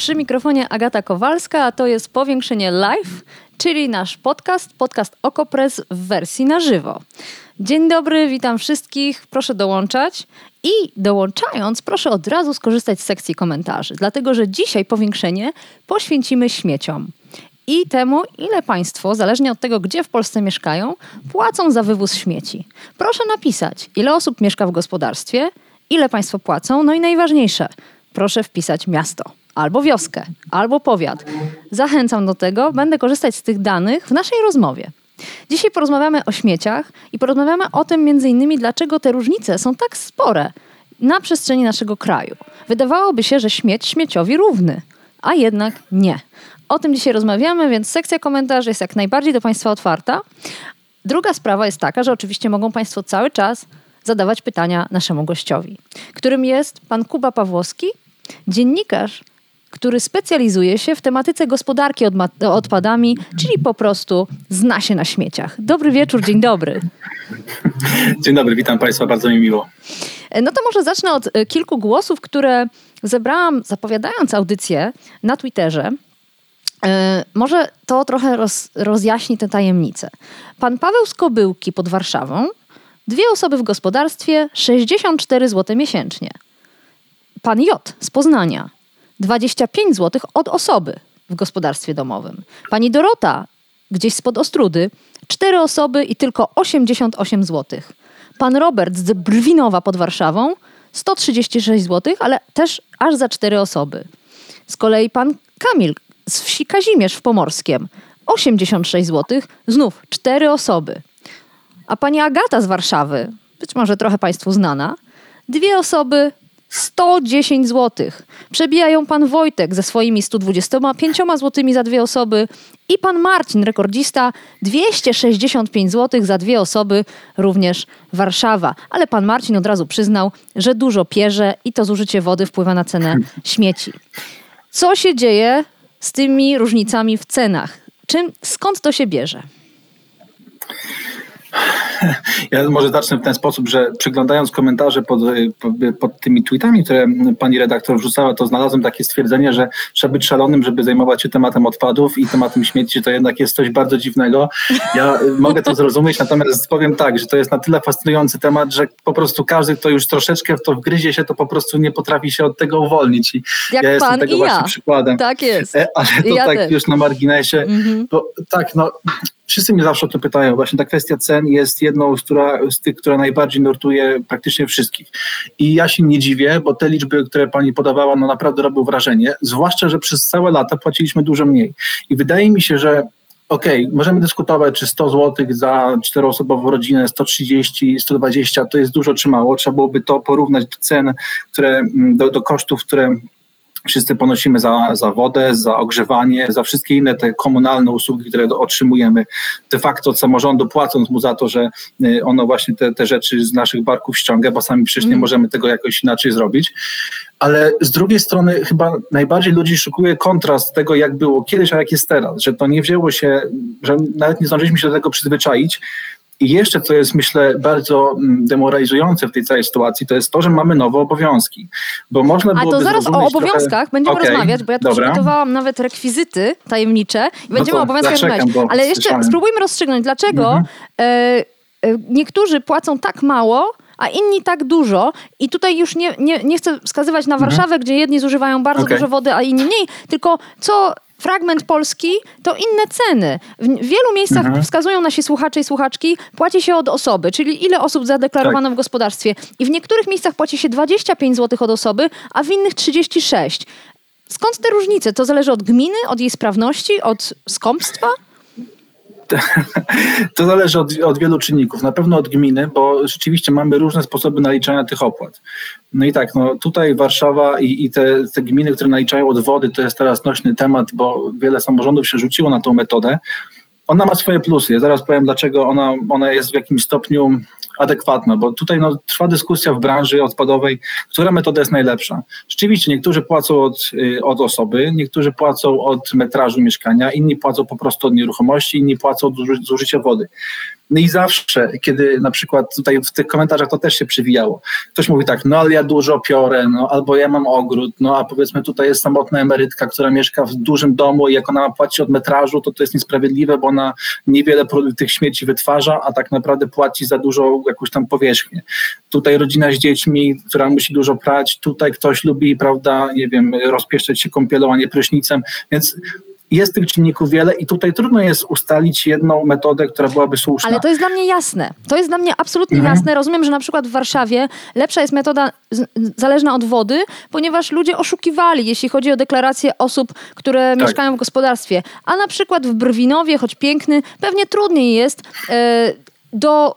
Przy mikrofonie Agata Kowalska, a to jest Powiększenie Live, czyli nasz podcast, podcast Okopres w wersji na żywo. Dzień dobry, witam wszystkich, proszę dołączać. I dołączając, proszę od razu skorzystać z sekcji komentarzy, dlatego że dzisiaj powiększenie poświęcimy śmieciom i temu, ile Państwo, zależnie od tego, gdzie w Polsce mieszkają, płacą za wywóz śmieci. Proszę napisać, ile osób mieszka w gospodarstwie, ile Państwo płacą, no i najważniejsze, proszę wpisać miasto albo wioskę, albo powiat. Zachęcam do tego, będę korzystać z tych danych w naszej rozmowie. Dzisiaj porozmawiamy o śmieciach i porozmawiamy o tym między innymi, dlaczego te różnice są tak spore na przestrzeni naszego kraju. Wydawałoby się, że śmieć śmieciowi równy, a jednak nie. O tym dzisiaj rozmawiamy, więc sekcja komentarzy jest jak najbardziej do Państwa otwarta. Druga sprawa jest taka, że oczywiście mogą Państwo cały czas zadawać pytania naszemu gościowi, którym jest pan Kuba Pawłowski, dziennikarz który specjalizuje się w tematyce gospodarki odpadami, czyli po prostu zna się na śmieciach. Dobry wieczór, dzień dobry. Dzień dobry, witam Państwa, bardzo mi miło. No to może zacznę od e, kilku głosów, które zebrałam zapowiadając audycję na Twitterze. E, może to trochę roz, rozjaśni tę tajemnicę. Pan Paweł z Kobyłki pod Warszawą, dwie osoby w gospodarstwie, 64 zł miesięcznie. Pan J z Poznania, 25 zł od osoby w gospodarstwie domowym. Pani Dorota, gdzieś spod Ostrudy, 4 osoby i tylko 88 zł. Pan Robert z Brwinowa pod Warszawą, 136 zł, ale też aż za 4 osoby. Z kolei pan Kamil z wsi Kazimierz w Pomorskiem, 86 zł, znów 4 osoby. A pani Agata z Warszawy, być może trochę Państwu znana, dwie osoby, 110 zł. Przebijają pan Wojtek ze swoimi 125 zł za dwie osoby i pan Marcin, rekordzista, 265 zł za dwie osoby, również Warszawa. Ale pan Marcin od razu przyznał, że dużo pierze i to zużycie wody wpływa na cenę śmieci. Co się dzieje z tymi różnicami w cenach? Czym, skąd to się bierze? Ja może zacznę w ten sposób, że przyglądając komentarze pod, pod tymi tweetami, które pani redaktor wrzucała, to znalazłem takie stwierdzenie, że trzeba być szalonym, żeby zajmować się tematem odpadów i tematem śmieci, to jednak jest coś bardzo dziwnego. Ja mogę to zrozumieć, natomiast powiem tak, że to jest na tyle fascynujący temat, że po prostu każdy, kto już troszeczkę w to wgryzie się, to po prostu nie potrafi się od tego uwolnić. I Jak ja jestem tego właśnie ja. przykładem. Tak jest. E, ale to ja tak też. już na marginesie. Mhm. Bo, tak, no wszyscy mnie zawsze o to pytają. Właśnie ta kwestia cen jest jedną z, która, z tych, która najbardziej nurtuje praktycznie wszystkich. I ja się nie dziwię, bo te liczby, które pani podawała, no naprawdę robią wrażenie. Zwłaszcza, że przez całe lata płaciliśmy dużo mniej. I wydaje mi się, że okay, możemy dyskutować, czy 100 zł za czteroosobową rodzinę, 130, 120 to jest dużo czy mało. Trzeba byłoby to porównać do cen, które, do, do kosztów, które wszyscy ponosimy za, za wodę, za ogrzewanie, za wszystkie inne te komunalne usługi, które otrzymujemy de facto od samorządu, płacąc mu za to, że y, ono właśnie te, te rzeczy z naszych barków ściąga, bo sami przecież nie mm. możemy tego jakoś inaczej zrobić. Ale z drugiej strony chyba najbardziej ludzi szokuje kontrast tego, jak było kiedyś, a jak jest teraz, że to nie wzięło się, że nawet nie zdążyliśmy się do tego przyzwyczaić, i jeszcze, co jest myślę bardzo mm, demoralizujące w tej całej sytuacji, to jest to, że mamy nowe obowiązki. Bo można A to zaraz o obowiązkach trochę... będziemy okay, rozmawiać, bo ja tu przygotowałam nawet rekwizyty tajemnicze i będziemy no o obowiązkach rozmawiać. Ale jeszcze słyszałem. spróbujmy rozstrzygnąć, dlaczego mhm. e, e, niektórzy płacą tak mało, a inni tak dużo. I tutaj już nie, nie, nie chcę wskazywać na mhm. Warszawę, gdzie jedni zużywają bardzo okay. dużo wody, a inni mniej, tylko co fragment Polski, to inne ceny. W wielu miejscach mhm. wskazują nasi słuchacze i słuchaczki, płaci się od osoby, czyli ile osób zadeklarowano tak. w gospodarstwie. I w niektórych miejscach płaci się 25 zł od osoby, a w innych 36. Skąd te różnice? To zależy od gminy, od jej sprawności, od skąpstwa? To zależy od, od, wielu czynników. Na pewno od gminy, bo rzeczywiście mamy różne sposoby naliczania tych opłat. No i tak, no tutaj Warszawa i, i te, te gminy, które naliczają od wody, to jest teraz nośny temat, bo wiele samorządów się rzuciło na tą metodę. Ona ma swoje plusy. Zaraz powiem, dlaczego ona, ona jest w jakimś stopniu adekwatna, bo tutaj no, trwa dyskusja w branży odpadowej, która metoda jest najlepsza. Rzeczywiście niektórzy płacą od, y, od osoby, niektórzy płacą od metrażu mieszkania, inni płacą po prostu od nieruchomości, inni płacą od zużycia wody. No i zawsze, kiedy na przykład tutaj w tych komentarzach to też się przywijało, ktoś mówi tak, no ale ja dużo piorę, no albo ja mam ogród, no a powiedzmy tutaj jest samotna emerytka, która mieszka w dużym domu i jak ona ma płacić od metrażu, to to jest niesprawiedliwe, bo ona niewiele tych śmieci wytwarza, a tak naprawdę płaci za dużo jakąś tam powierzchnię. Tutaj rodzina z dziećmi, która musi dużo prać, tutaj ktoś lubi, prawda, nie wiem, rozpieszczać się kąpielą, a nie prysznicem, więc jest tych czynników wiele i tutaj trudno jest ustalić jedną metodę, która byłaby słuszna. Ale to jest dla mnie jasne. To jest dla mnie absolutnie mhm. jasne. Rozumiem, że na przykład w Warszawie lepsza jest metoda zależna od wody, ponieważ ludzie oszukiwali, jeśli chodzi o deklaracje osób, które tak. mieszkają w gospodarstwie. A na przykład w Brwinowie, choć piękny, pewnie trudniej jest e, do,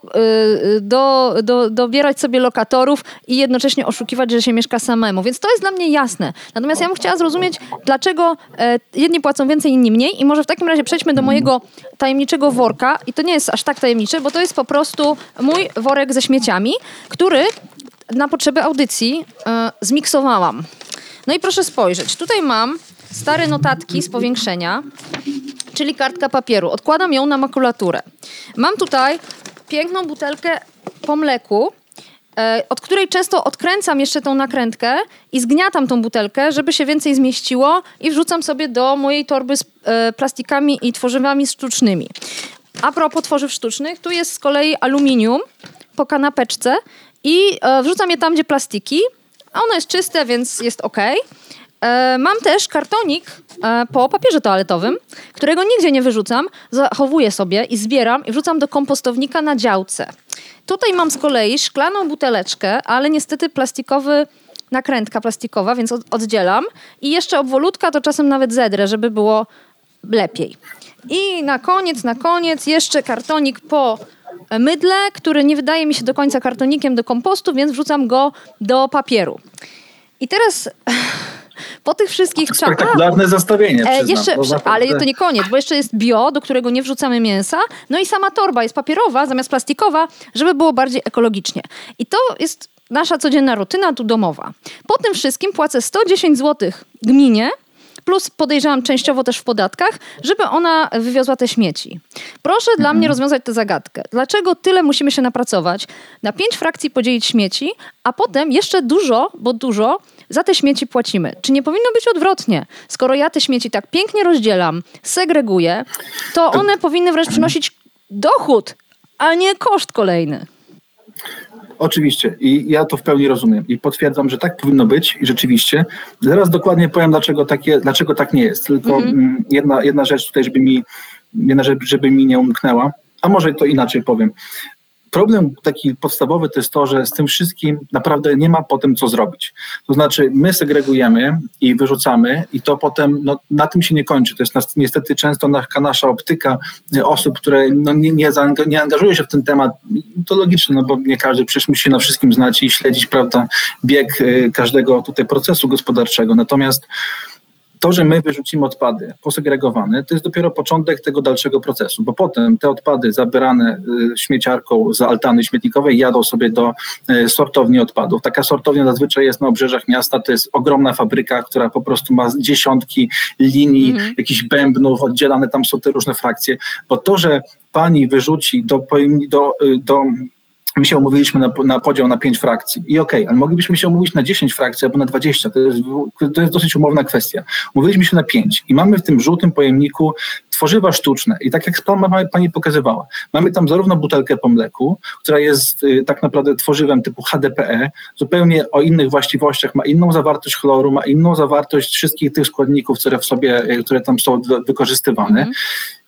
y, do, do, dobierać sobie lokatorów i jednocześnie oszukiwać, że się mieszka samemu. Więc to jest dla mnie jasne. Natomiast ja bym chciała zrozumieć, dlaczego e, jedni płacą więcej, inni mniej. I może w takim razie przejdźmy do mojego tajemniczego worka. I to nie jest aż tak tajemnicze, bo to jest po prostu mój worek ze śmieciami, który na potrzeby audycji e, zmiksowałam. No i proszę spojrzeć. Tutaj mam stare notatki z powiększenia, czyli kartka papieru. Odkładam ją na makulaturę. Mam tutaj piękną butelkę po mleku, e, od której często odkręcam jeszcze tą nakrętkę i zgniatam tą butelkę, żeby się więcej zmieściło i wrzucam sobie do mojej torby z e, plastikami i tworzywami sztucznymi. A propos tworzyw sztucznych, tu jest z kolei aluminium po kanapeczce i e, wrzucam je tam, gdzie plastiki. Ono jest czyste, więc jest ok. E, mam też kartonik e, po papierze toaletowym, którego nigdzie nie wyrzucam, zachowuję sobie i zbieram i wrzucam do kompostownika na działce. Tutaj mam z kolei szklaną buteleczkę, ale niestety plastikowy nakrętka plastikowa, więc oddzielam. I jeszcze obwolutka, to czasem nawet zedrę, żeby było lepiej. I na koniec, na koniec jeszcze kartonik po mydle, który nie wydaje mi się do końca kartonikiem do kompostu, więc wrzucam go do papieru. I teraz po tych wszystkich... Spektakularne zastawienie. E, jeszcze, ale to nie koniec, bo jeszcze jest bio, do którego nie wrzucamy mięsa. No i sama torba jest papierowa zamiast plastikowa, żeby było bardziej ekologicznie. I to jest nasza codzienna rutyna tu domowa. Po tym wszystkim płacę 110 zł gminie, plus podejrzewam częściowo też w podatkach, żeby ona wywiozła te śmieci. Proszę mhm. dla mnie rozwiązać tę zagadkę. Dlaczego tyle musimy się napracować, na pięć frakcji podzielić śmieci, a potem jeszcze dużo, bo dużo, za te śmieci płacimy. Czy nie powinno być odwrotnie? Skoro ja te śmieci tak pięknie rozdzielam, segreguję, to one powinny wręcz przynosić dochód, a nie koszt kolejny. Oczywiście i ja to w pełni rozumiem i potwierdzam, że tak powinno być i rzeczywiście. Zaraz dokładnie powiem, dlaczego, takie, dlaczego tak nie jest. Tylko mhm. Mm, jedna, jedna rzecz tutaj, żeby mi, jedna rzecz, żeby mi nie umknęła, a może to inaczej powiem. Problem taki podstawowy to jest to, że z tym wszystkim naprawdę nie ma potem co zrobić. To znaczy, my segregujemy i wyrzucamy, i to potem no, na tym się nie kończy. To jest niestety często nasza optyka osób, które no, nie, nie, nie angażują się w ten temat. To logiczne, no bo nie każdy przecież musi na wszystkim znać i śledzić prawda, bieg y, każdego tutaj procesu gospodarczego. Natomiast to, że my wyrzucimy odpady posegregowane, to jest dopiero początek tego dalszego procesu, bo potem te odpady zabierane y, śmieciarką z altany śmietnikowej jadą sobie do y, sortowni odpadów. Taka sortownia zazwyczaj jest na obrzeżach miasta, to jest ogromna fabryka, która po prostu ma dziesiątki linii, mm. jakichś bębnów, oddzielane tam są te różne frakcje, bo to, że pani wyrzuci do, do, y, do my się umówiliśmy na, na podział na pięć frakcji. I okej, okay, ale moglibyśmy się umówić na 10 frakcji albo na 20. To jest, to jest dosyć umowna kwestia. Umówiliśmy się na pięć i mamy w tym żółtym pojemniku tworzywa sztuczne. I tak jak pani pokazywała, mamy tam zarówno butelkę po mleku, która jest y, tak naprawdę tworzywem typu HDPE, zupełnie o innych właściwościach, ma inną zawartość chloru, ma inną zawartość wszystkich tych składników, które w sobie, y, które tam są wykorzystywane. Mm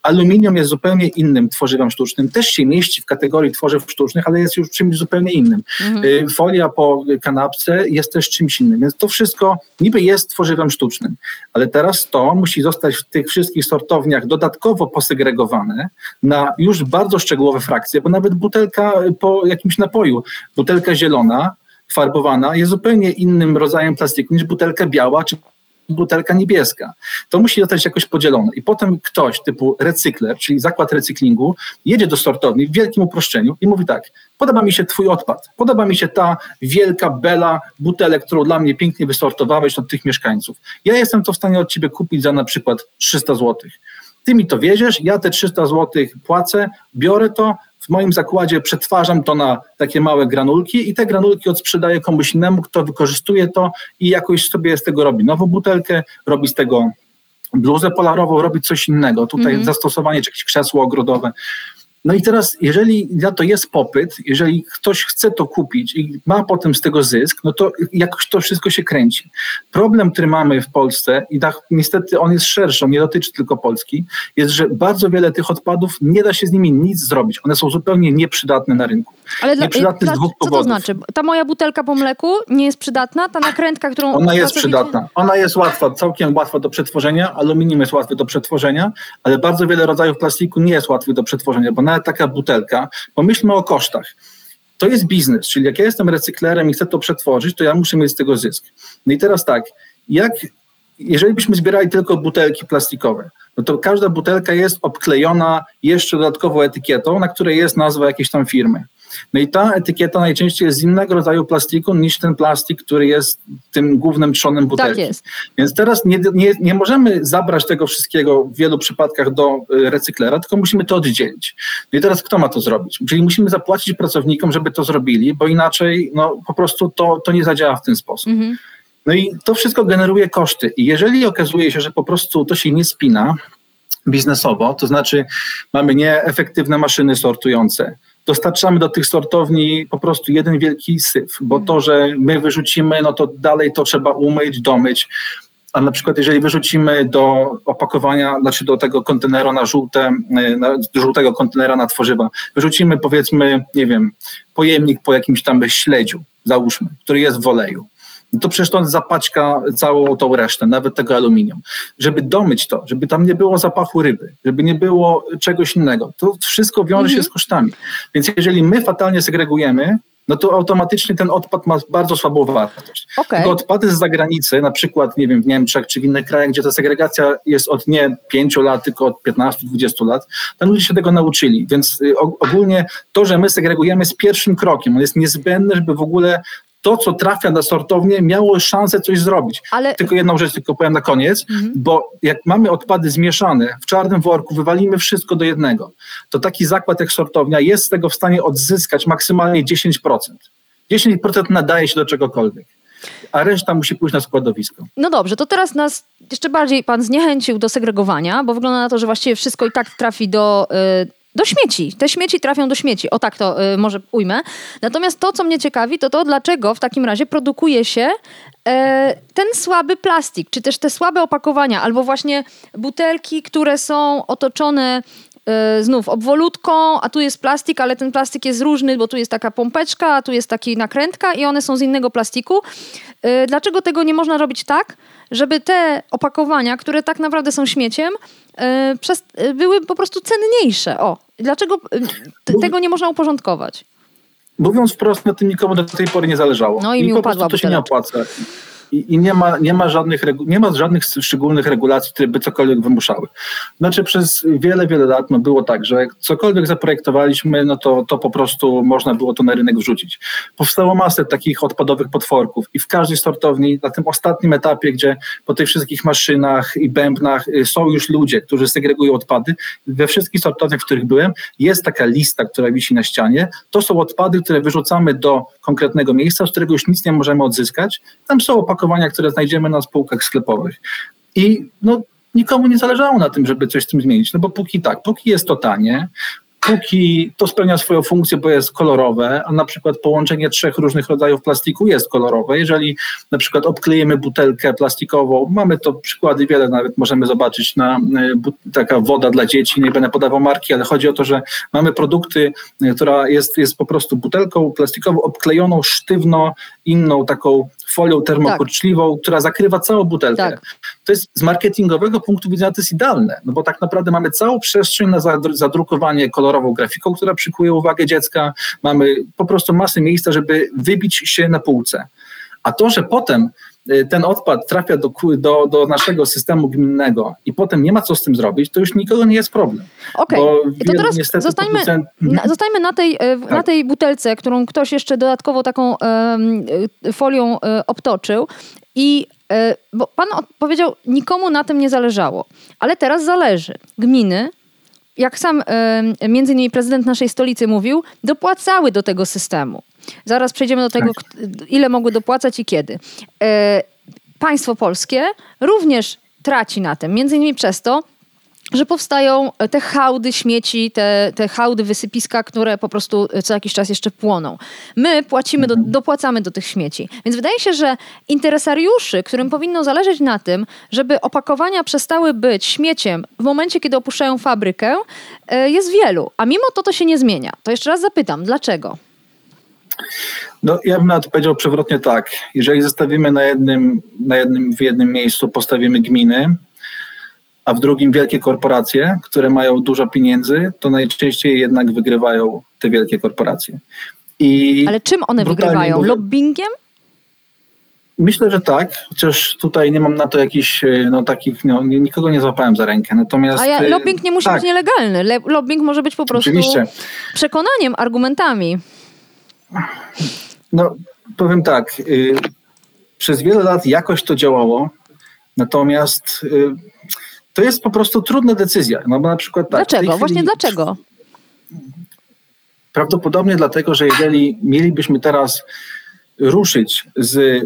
Aluminium jest zupełnie innym tworzywem sztucznym, też się mieści w kategorii tworzyw sztucznych, ale jest już czymś zupełnie innym. Mhm. Folia po kanapce jest też czymś innym, więc to wszystko niby jest tworzywem sztucznym, ale teraz to musi zostać w tych wszystkich sortowniach dodatkowo posegregowane na już bardzo szczegółowe frakcje, bo nawet butelka po jakimś napoju, butelka zielona, farbowana jest zupełnie innym rodzajem plastiku niż butelka biała czy butelka niebieska. To musi zostać jakoś podzielone. I potem ktoś typu recykler, czyli zakład recyklingu, jedzie do sortowni w wielkim uproszczeniu i mówi tak, podoba mi się twój odpad, podoba mi się ta wielka bela butelek, którą dla mnie pięknie wysortowałeś od tych mieszkańców. Ja jestem to w stanie od ciebie kupić za na przykład 300 złotych ty mi to wieziesz, ja te 300 zł płacę, biorę to, w moim zakładzie przetwarzam to na takie małe granulki i te granulki odsprzedaję komuś innemu, kto wykorzystuje to i jakoś sobie z tego robi nową butelkę, robi z tego bluzę polarową, robi coś innego. Tutaj mm -hmm. zastosowanie czy jakieś krzesło ogrodowe. No i teraz, jeżeli na to jest popyt, jeżeli ktoś chce to kupić i ma potem z tego zysk, no to jakoś to wszystko się kręci. Problem, który mamy w Polsce, i tak niestety on jest szerszy, on nie dotyczy tylko Polski, jest, że bardzo wiele tych odpadów nie da się z nimi nic zrobić. One są zupełnie nieprzydatne na rynku. Ale dla, z dwóch co powodów. To znaczy? Ta moja butelka po mleku nie jest przydatna? Ta nakrętka, którą... Ona jest przydatna. Ona jest łatwa, całkiem łatwa do przetworzenia. Aluminium jest łatwy do przetworzenia, ale bardzo wiele rodzajów plastiku nie jest łatwy do przetworzenia, bo taka butelka, pomyślmy o kosztach. To jest biznes, czyli jak ja jestem recyklerem i chcę to przetworzyć, to ja muszę mieć z tego zysk. No i teraz tak, jak jeżeli byśmy zbierali tylko butelki plastikowe, no to każda butelka jest obklejona jeszcze dodatkową etykietą, na której jest nazwa jakiejś tam firmy. No i ta etykieta najczęściej jest z innego rodzaju plastiku niż ten plastik, który jest tym głównym trzonem butelki. Tak jest. Więc teraz nie, nie, nie możemy zabrać tego wszystkiego w wielu przypadkach do y, recyklera, tylko musimy to oddzielić. No i teraz kto ma to zrobić? Czyli musimy zapłacić pracownikom, żeby to zrobili, bo inaczej no, po prostu to, to nie zadziała w ten sposób. Mhm. No i to wszystko generuje koszty. I jeżeli okazuje się, że po prostu to się nie spina biznesowo, to znaczy mamy nieefektywne maszyny sortujące, dostarczamy do tych sortowni po prostu jeden wielki syf, bo to, że my wyrzucimy, no to dalej to trzeba umyć, domyć. A na przykład jeżeli wyrzucimy do opakowania, znaczy do tego kontenera na żółte, na, żółtego kontenera na tworzywa, wyrzucimy powiedzmy, nie wiem, pojemnik po jakimś tam śledziu, załóżmy, który jest w oleju no to przecież to zapaćka całą tą resztę, nawet tego aluminium. Żeby domyć to, żeby tam nie było zapachu ryby, żeby nie było czegoś innego, to wszystko wiąże mhm. się z kosztami. Więc jeżeli my fatalnie segregujemy, no to automatycznie ten odpad ma bardzo słabą wartość. Okay. Tylko odpady z zagranicy, na przykład, nie wiem, w Niemczech czy w innych krajach, gdzie ta segregacja jest od nie 5 lat, tylko od 15-20 lat, tam ludzie się tego nauczyli. Więc y, ogólnie to, że my segregujemy z pierwszym krokiem, on jest niezbędny, żeby w ogóle to, co trafia na sortownię, miało szansę coś zrobić. Ale... Tylko jedną rzecz tylko powiem na koniec, mhm. bo jak mamy odpady zmieszane w czarnym worku, wywalimy wszystko do jednego, to taki zakład jak sortownia jest z tego w stanie odzyskać maksymalnie 10%. 10% nadaje się do czegokolwiek a reszta musi pójść na składowisko. No dobrze, to teraz nas jeszcze bardziej pan zniechęcił do segregowania, bo wygląda na to, że właściwie wszystko i tak trafi do, y, do śmieci. Te śmieci trafią do śmieci. O tak to y, może ujmę. Natomiast to, co mnie ciekawi, to to, dlaczego w takim razie produkuje się e, ten słaby plastik, czy też te słabe opakowania, albo właśnie butelki, które są otoczone e, znów obwolutką, a tu jest plastik, ale ten plastik jest różny, bo tu jest taka pompeczka, a tu jest taka nakrętka i one są z innego plastiku. E, dlaczego tego nie można robić tak, żeby te opakowania, które tak naprawdę są śmieciem, przez, e, były po prostu cenniejsze. O, dlaczego e, tego nie można uporządkować? Mówiąc wprost, na tym nikomu do tej pory nie zależało. No i, I mi upadła to się nie opłaca i, i, nie, ma, nie, ma żadnych nie ma żadnych szczególnych regulacji, które by cokolwiek wymuszały. Znaczy przez wiele, wiele lat no było tak, że cokolwiek zaprojektowaliśmy, no to, to po prostu można było to na rynek wrzucić. Powstało masę takich odpadowych potworków i w każdej sortowni, na tym ostatnim etapie, gdzie po tych wszystkich maszynach i bębnach y, są już ludzie, którzy segregują odpady, we wszystkich sortowniach, w których byłem, jest taka lista, która wisi na ścianie. To są odpady, które wyrzucamy do konkretnego miejsca, z którego już nic nie możemy odzyskać. Tam są opakowania opakowania, które znajdziemy na spółkach sklepowych. I no, nikomu nie zależało na tym, żeby coś z tym zmienić, no bo póki tak, póki jest to tanie, póki to spełnia swoją funkcję, bo jest kolorowe, a na przykład połączenie trzech różnych rodzajów plastiku jest kolorowe. Jeżeli na przykład obklejemy butelkę plastikową, mamy to przykłady wiele, nawet możemy zobaczyć na e, taka woda dla dzieci, nie będę podawał marki, ale chodzi o to, że mamy produkty, e, która jest, jest po prostu butelką plastikową obklejoną sztywno inną taką folią termokurczliwą, tak. która zakrywa całą butelkę. Tak. To jest z marketingowego punktu widzenia to jest idealne, no bo tak naprawdę mamy całą przestrzeń na zadrukowanie kolorową grafiką, która przykuje uwagę dziecka, mamy po prostu masę miejsca, żeby wybić się na półce. A to, że potem ten odpad trafia do, do, do, naszego systemu gminnego i potem nie ma co z tym zrobić, to już nikogo nie jest problem. Okej, okay. to teraz zostańmy, producent... na, zostańmy na tej, y, tak. na tej butelce, którą ktoś jeszcze dodatkowo taką um, folią obtoczył i bo pan powiedział, nikomu na tym nie zależało, ale teraz zależy. Gminy jak sam między innymi prezydent naszej stolicy mówił, dopłacały do tego systemu. Zaraz przejdziemy do tego, tak. ile mogły dopłacać i kiedy. E, państwo polskie również traci na tym, między innymi przez to, że powstają te hałdy śmieci, te, te hałdy, wysypiska, które po prostu co jakiś czas jeszcze płoną. My płacimy, do, dopłacamy do tych śmieci. Więc wydaje się, że interesariuszy, którym powinno zależeć na tym, żeby opakowania przestały być śmieciem w momencie, kiedy opuszczają fabrykę, e, jest wielu. A mimo to to się nie zmienia. To jeszcze raz zapytam, dlaczego? No, ja bym nawet powiedział przewrotnie tak. Jeżeli zostawimy na jednym, na jednym, w jednym miejscu, postawimy gminy, a w drugim wielkie korporacje, które mają dużo pieniędzy, to najczęściej jednak wygrywają te wielkie korporacje. I Ale czym one wygrywają? Mówię, Lobbyingiem? Myślę, że tak, chociaż tutaj nie mam na to jakichś e, no, takich, no, nikogo nie złapałem za rękę. Natomiast, A ja, e, lobbying nie musi tak. być nielegalny. lobbying może być po prostu Oczywiście. przekonaniem, argumentami. No, powiem tak. Y, przez wiele lat jakoś to działało, natomiast y, to jest po prostu trudna decyzja. No bo na przykład tak, dlaczego? Właśnie dlaczego? Prawdopodobnie dlatego, że jeżeli mielibyśmy teraz ruszyć z,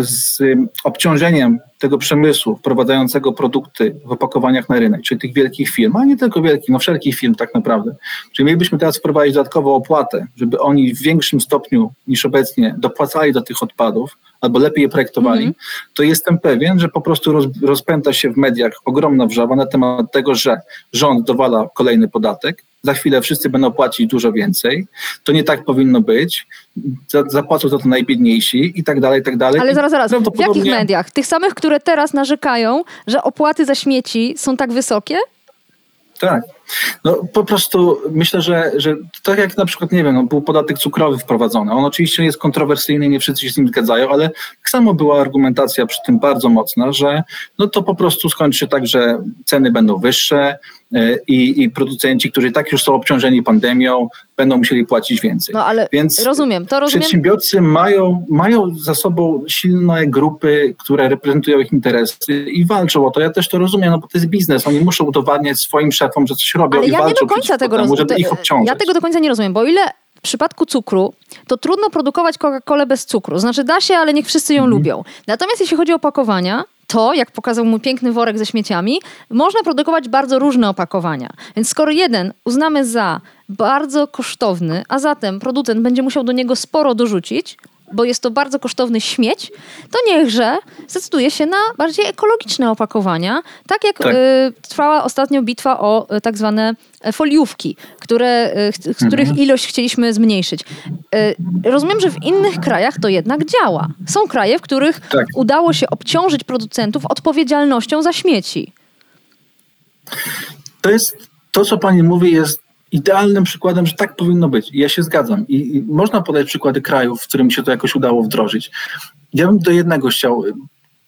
z, obciążeniem tego przemysłu wprowadzającego produkty w opakowaniach na rynek, czyli tych wielkich firm, a nie tylko wielkich, no wszelkich firm tak naprawdę. Czyli mielibyśmy teraz wprowadzić dodatkową opłatę, żeby oni w większym stopniu niż obecnie dopłacali do tych odpadów, albo lepiej je projektowali, mm -hmm. to jestem pewien, że po prostu roz, rozpęta się w mediach ogromna wrzawa na temat tego, że rząd dowala kolejny podatek, za chwilę wszyscy będą płacić dużo więcej. To nie tak powinno być. Zapłacą za to najbiedniejsi i tak dalej, i tak dalej. Ale zaraz, zaraz. W jakich mediach? Tych samych, które teraz narzekają, że opłaty za śmieci są tak wysokie? Tak. No po prostu myślę, że, że tak jak na przykład, nie wiem, no, był podatek cukrowy wprowadzony. On oczywiście jest kontrowersyjny, nie wszyscy się z nim zgadzają, ale tak samo była argumentacja przy tym bardzo mocna, że no to po prostu skończy się tak, że ceny będą wyższe i, i producenci, którzy tak już są obciążeni pandemią, będą musieli płacić więcej. No ale Więc rozumiem, to rozumiem. Przedsiębiorcy mają, mają za sobą silne grupy, które reprezentują ich interesy i walczą o to. Ja też to rozumiem, no bo to jest biznes. Oni muszą udowadniać swoim szefom, że coś robią Ale i ja nie do końca tego rozumiem. Ja tego do końca nie rozumiem, bo ile w przypadku cukru, to trudno produkować Coca-Colę bez cukru. Znaczy da się, ale niech wszyscy ją mhm. lubią. Natomiast jeśli chodzi o opakowania, to, jak pokazał mój piękny worek ze śmieciami, można produkować bardzo różne opakowania. Więc skoro jeden uznamy za bardzo kosztowny, a zatem producent będzie musiał do niego sporo dorzucić, bo jest to bardzo kosztowny śmieć, to niechże zdecyduje się na bardziej ekologiczne opakowania, tak jak tak. Y, trwała ostatnio bitwa o y, tak zwane foliówki, które, y, z których mhm. ilość chcieliśmy zmniejszyć. Y, rozumiem, że w innych krajach to jednak działa. Są kraje, w których tak. udało się obciążyć producentów odpowiedzialnością za śmieci. To jest to, co pani mówi, jest idealnym przykładem, że tak powinno być. I ja się zgadzam. I, I, można podać przykłady krajów, w którym się to jakoś udało wdrożyć. Ja bym do jednego chciał.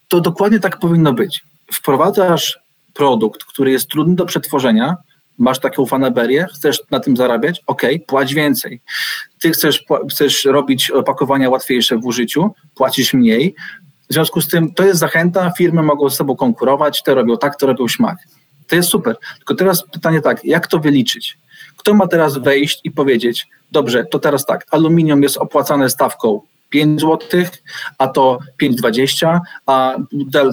To dokładnie tak powinno być. Wprowadzasz produkt, który jest trudny do przetworzenia, masz taką fanaberię, chcesz na tym zarabiać, ok, płać więcej. Ty chcesz, chcesz robić opakowania łatwiejsze w użyciu, płacisz mniej. W związku z tym to jest zachęta, firmy mogą z sobą konkurować, te robią tak, to robią śmak. To jest super. Tylko teraz pytanie tak, jak to wyliczyć? Kto ma teraz wejść i powiedzieć, dobrze, to teraz tak, aluminium jest opłacane stawką 5 zł, a to 5,20, a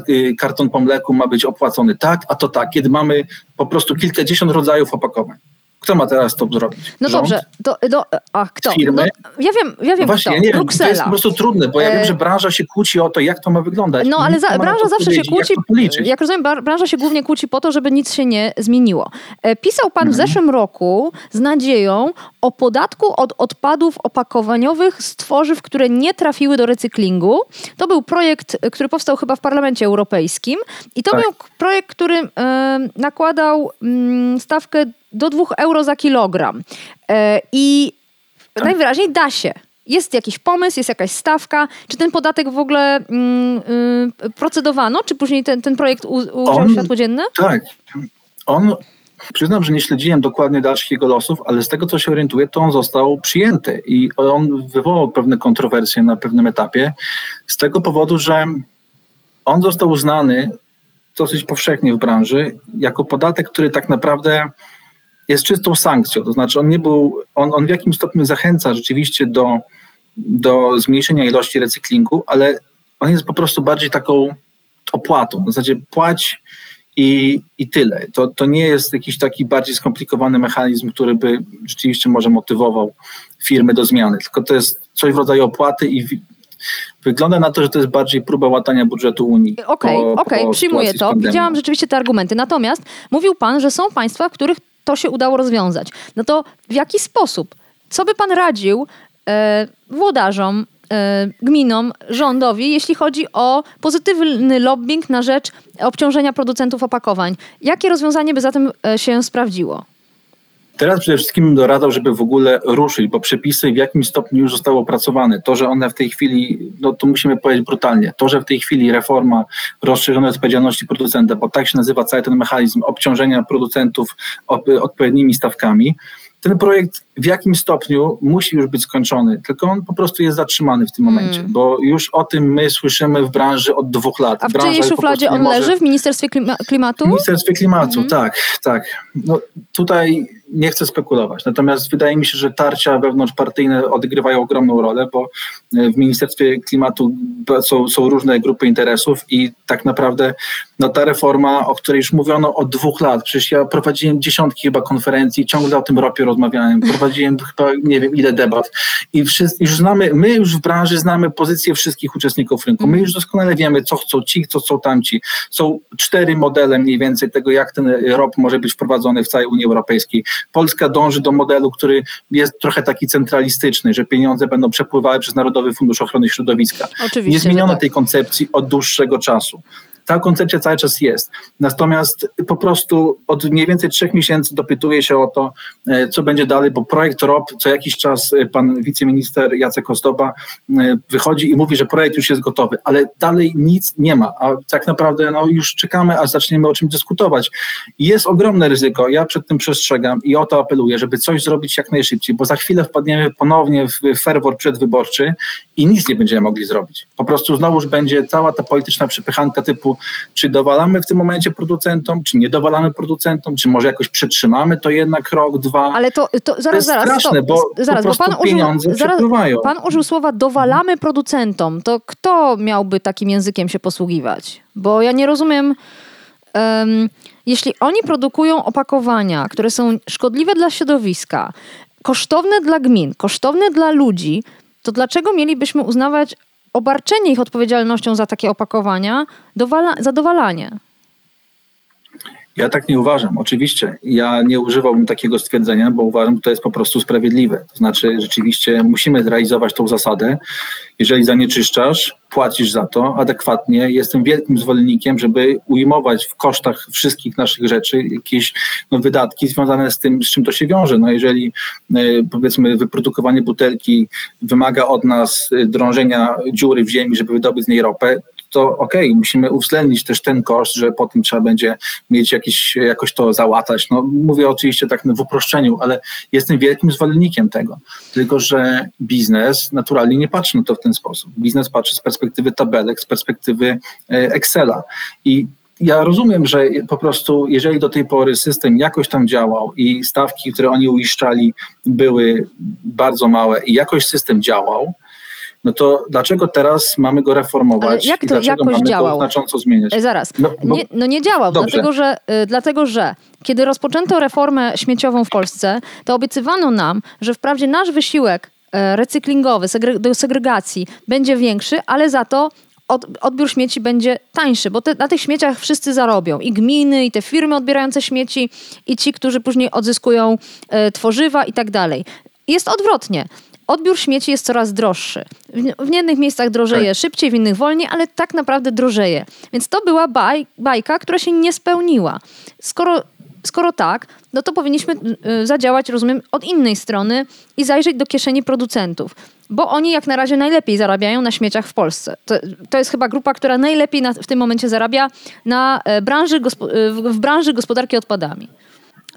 y, karton po mleku ma być opłacony tak, a to tak, kiedy mamy po prostu kilkadziesiąt rodzajów opakowań. Kto ma teraz to zrobić? No Rząd? dobrze, to, do, a kto? Firmy? No, ja wiem, ja wiem no właśnie, kto. Ja nie wiem, Bruksela. to jest po prostu trudne, bo ja wiem, że e, branża się kłóci o to, jak to ma wyglądać. No ale za, branża zawsze się kłóci, jak, jak rozumiem, branża się głównie kłóci po to, żeby nic się nie zmieniło. E, pisał pan mhm. w zeszłym roku z nadzieją o podatku od odpadów opakowaniowych z tworzyw, które nie trafiły do recyklingu. To był projekt, który powstał chyba w Parlamencie Europejskim i to tak. był projekt, który e, nakładał mm, stawkę do 2 euro za kilogram. E, I tak. najwyraźniej da się. Jest jakiś pomysł, jest jakaś stawka. Czy ten podatek w ogóle mm, y, procedowano? Czy później ten, ten projekt ujrzał światło dzienne? Tak. On, przyznam, że nie śledziłem dokładnie dalszych jego losów, ale z tego, co się orientuję, to on został przyjęty i on wywołał pewne kontrowersje na pewnym etapie z tego powodu, że on został uznany dosyć powszechnie w branży jako podatek, który tak naprawdę jest czystą sankcją. To znaczy, on nie był, on, on w jakimś stopniu zachęca rzeczywiście do, do zmniejszenia ilości recyklingu, ale on jest po prostu bardziej taką opłatą. W zasadzie płać i, i tyle. To, to nie jest jakiś taki bardziej skomplikowany mechanizm, który by rzeczywiście może motywował firmy do zmiany, tylko to jest coś w rodzaju opłaty i Wygląda na to, że to jest bardziej próba łatania budżetu Unii. Okej, okay, okej, okay, przyjmuję to. Widziałam rzeczywiście te argumenty. Natomiast mówił Pan, że są państwa, w których to się udało rozwiązać. No to w jaki sposób? Co by pan radził e, włodarzom, e, gminom, rządowi, jeśli chodzi o pozytywny lobbying na rzecz obciążenia producentów opakowań? Jakie rozwiązanie by zatem e, się sprawdziło? Teraz przede wszystkim bym doradzał, żeby w ogóle ruszyć, bo przepisy w jakimś stopniu już zostały opracowane. To, że one w tej chwili, no to musimy powiedzieć brutalnie, to, że w tej chwili reforma rozszerzonej odpowiedzialności producenta, bo tak się nazywa cały ten mechanizm obciążenia producentów odpowiednimi stawkami, ten projekt w jakim stopniu musi już być skończony, tylko on po prostu jest zatrzymany w tym momencie, mm. bo już o tym my słyszymy w branży od dwóch lat. A w czyjej szufladzie on leży? W Ministerstwie Klimatu? W Ministerstwie Klimatu, mm. tak, tak. No, tutaj nie chcę spekulować, natomiast wydaje mi się, że tarcia wewnątrzpartyjne odgrywają ogromną rolę, bo w Ministerstwie Klimatu są, są różne grupy interesów i tak naprawdę no, ta reforma, o której już mówiono od dwóch lat, przecież ja prowadziłem dziesiątki chyba konferencji, ciągle o tym ropie rozmawiałem, prowadziłem chyba nie wiem ile debat i wszyscy, już znamy, my już w branży znamy pozycję wszystkich uczestników rynku, my już doskonale wiemy, co chcą ci, co chcą tamci. Są cztery modele mniej więcej tego, jak ten ROP może być wprowadzony w całej Unii Europejskiej. Polska dąży do modelu, który jest trochę taki centralistyczny, że pieniądze będą przepływały przez Narodowy Fundusz Ochrony Środowiska. Oczywiście, nie zmieniono tak. tej koncepcji od dłuższego czasu ta koncepcja cały czas jest. Natomiast po prostu od mniej więcej trzech miesięcy dopytuje się o to, e, co będzie dalej, bo projekt ROP co jakiś czas e, pan wiceminister Jacek Ozdoba e, wychodzi i mówi, że projekt już jest gotowy, ale dalej nic nie ma, a tak naprawdę no, już czekamy, aż zaczniemy o czymś dyskutować. Jest ogromne ryzyko, ja przed tym przestrzegam i o to apeluję, żeby coś zrobić jak najszybciej, bo za chwilę wpadniemy ponownie w ferwor przedwyborczy i nic nie będziemy mogli zrobić. Po prostu znowuż będzie cała ta polityczna przypychanka typu czy dowalamy w tym momencie producentom, czy nie dowalamy producentom, czy może jakoś przetrzymamy to jednak rok, dwa. Ale to, to zaraz, to jest zaraz, straszne, bo zaraz, po bo pan pieniądze użył, zaraz, Pan użył słowa dowalamy producentom. To kto miałby takim językiem się posługiwać? Bo ja nie rozumiem... Um, jeśli oni produkują opakowania, które są szkodliwe dla środowiska, kosztowne dla gmin, kosztowne dla ludzi, to dlaczego mielibyśmy uznawać obarczenie ich odpowiedzialnością za takie opakowania dowala, zadowalanie. Ja tak nie uważam. Oczywiście, ja nie używałbym takiego stwierdzenia, bo uważam, że to jest po prostu sprawiedliwe. To znaczy, rzeczywiście musimy zrealizować tą zasadę. Jeżeli zanieczyszczasz, płacisz za to adekwatnie. Jestem wielkim zwolennikiem, żeby ujmować w kosztach wszystkich naszych rzeczy jakieś no, wydatki związane z tym, z czym to się wiąże. No, jeżeli e, powiedzmy wyprodukowanie butelki wymaga od nas e, drążenia dziury w ziemi, żeby wydobyć z niej ropę, to okej, okay, musimy uwzględnić też ten koszt, że po tym trzeba będzie mieć jakiś, jakoś to załatać. No, mówię oczywiście tak w uproszczeniu, ale jestem wielkim zwolennikiem tego. Tylko, że biznes naturalnie nie patrzy na to w ten sposób. Biznes patrzy z perspektywy tabelek, z perspektywy e, Excela. I ja rozumiem, że po prostu jeżeli do tej pory system jakoś tam działał i stawki, które oni uiszczali były bardzo małe i jakoś system działał, no to dlaczego teraz mamy go reformować? Ale jak to jakoś mamy działał? Go znacząco zmieniać? E, zaraz. No, bo... nie, no nie działał, dlatego że, y, dlatego że kiedy rozpoczęto reformę śmieciową w Polsce, to obiecywano nam, że wprawdzie nasz wysiłek e, recyklingowy do segregacji będzie większy, ale za to od, odbiór śmieci będzie tańszy, bo te, na tych śmieciach wszyscy zarobią. I gminy, i te firmy odbierające śmieci, i ci, którzy później odzyskują e, tworzywa i tak dalej. Jest odwrotnie. Odbiór śmieci jest coraz droższy. W, w jednych miejscach drożeje tak. szybciej, w innych wolniej, ale tak naprawdę drożeje. Więc to była baj, bajka, która się nie spełniła. Skoro skoro tak, no to powinniśmy y, zadziałać, rozumiem, od innej strony i zajrzeć do kieszeni producentów. Bo oni jak na razie najlepiej zarabiają na śmieciach w Polsce. To, to jest chyba grupa, która najlepiej na, w tym momencie zarabia na e, branży, e, w branży gospodarki odpadami.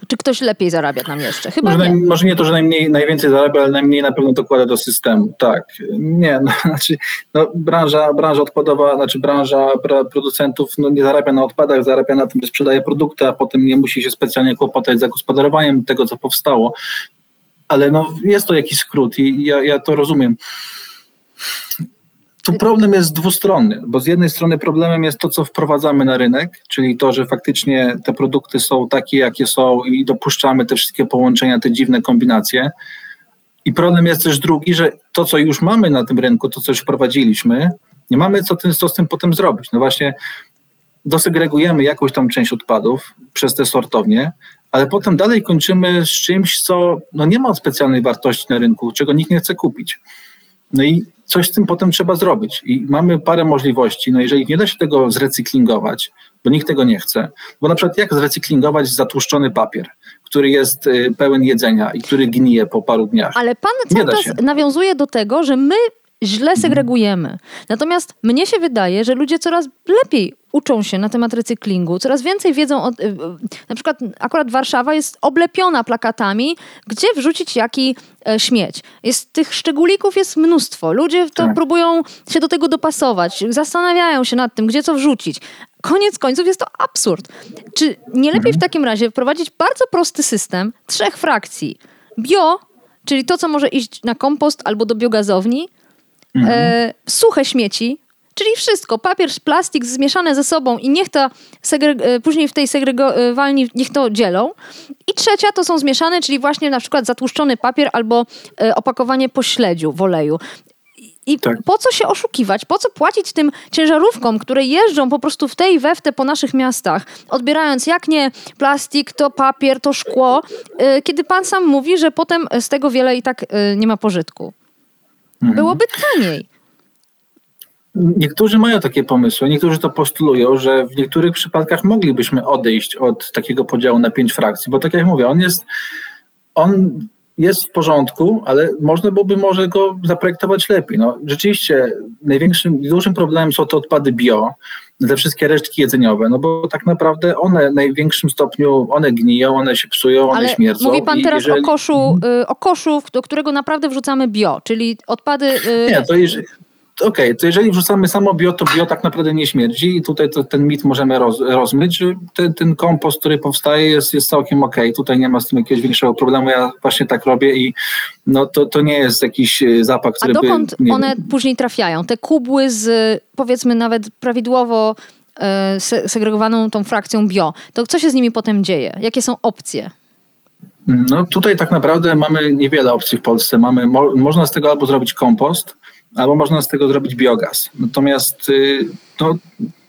Czy ktoś lepiej zarabia tam jeszcze? Chyba może, nie. Naj, może nie to, że najmniej, najwięcej zarabia, ale najmniej na pewno dokłada do systemu. Tak. Nie, no, znaczy no, branża, branża odpadowa, znaczy branża producentów no, nie zarabia na odpadach, zarabia na tym, że sprzedaje produkty, a potem nie musi się specjalnie kłopotać za gospodarowaniem tego, co powstało. Ale no, jest to jakiś skrót i ja, ja to rozumiem. Tu problem jest dwustronny, bo z jednej strony problemem jest to, co wprowadzamy na rynek, czyli to, że faktycznie te produkty są takie, jakie są i dopuszczamy te wszystkie połączenia, te dziwne kombinacje. I problem jest też drugi, że to, co już mamy na tym rynku, to, co już wprowadziliśmy, nie mamy co, tym, co z tym potem zrobić. No właśnie dosegregujemy jakąś tam część odpadów przez te sortownie, ale potem dalej kończymy z czymś, co no nie ma specjalnej wartości na rynku, czego nikt nie chce kupić. No i coś z tym potem trzeba zrobić. I mamy parę możliwości. No jeżeli nie da się tego zrecyklingować, bo nikt tego nie chce, bo na przykład jak zrecyklingować zatłuszczony papier, który jest y, pełen jedzenia i który gnije po paru dniach? Ale pan cały czas nawiązuje do tego, że my źle segregujemy. Natomiast mnie się wydaje, że ludzie coraz lepiej uczą się na temat recyklingu, coraz więcej wiedzą. O, y, y, na przykład akurat Warszawa jest oblepiona plakatami, gdzie wrzucić jaki e, śmieć. Jest, tych szczególików jest mnóstwo. Ludzie to tak. próbują się do tego dopasować, zastanawiają się nad tym, gdzie co wrzucić. Koniec końców jest to absurd. Czy nie lepiej mhm. w takim razie wprowadzić bardzo prosty system trzech frakcji? Bio, czyli to, co może iść na kompost albo do biogazowni, mhm. e, suche śmieci, czyli wszystko, papier, plastik zmieszane ze sobą i niech to e, później w tej segregowalni niech to dzielą. I trzecia to są zmieszane, czyli właśnie na przykład zatłuszczony papier albo e, opakowanie po śledziu w oleju. I tak. po co się oszukiwać? Po co płacić tym ciężarówkom, które jeżdżą po prostu w tej we w te po naszych miastach, odbierając jak nie plastik, to papier, to szkło, e, kiedy pan sam mówi, że potem z tego wiele i tak nie ma pożytku. Mhm. Byłoby taniej. Niektórzy mają takie pomysły, niektórzy to postulują, że w niektórych przypadkach moglibyśmy odejść od takiego podziału na pięć frakcji, bo tak jak mówię, on jest, on jest w porządku, ale można byłoby może go zaprojektować lepiej. No, rzeczywiście największym, dużym problemem są te odpady bio, te wszystkie resztki jedzeniowe, no bo tak naprawdę one w największym stopniu, one gniją, one się psują, one Ale śmierdzą. mówi pan teraz jeżeli... o, koszu, y, o koszu, do którego naprawdę wrzucamy bio, czyli odpady... Y, Nie, to jeżeli okej, okay, to jeżeli wrzucamy samo bio, to bio tak naprawdę nie śmierdzi i tutaj to, ten mit możemy roz, rozmyć, że ten, ten kompost, który powstaje jest, jest całkiem okej, okay. tutaj nie ma z tym jakiegoś większego problemu, ja właśnie tak robię i no to, to nie jest jakiś e, zapach, który A dokąd by, one później trafiają? Te kubły z powiedzmy nawet prawidłowo e, segregowaną tą frakcją bio, to co się z nimi potem dzieje? Jakie są opcje? No tutaj tak naprawdę mamy niewiele opcji w Polsce. Mamy, mo, można z tego albo zrobić kompost, albo można z tego zrobić biogaz. Natomiast no,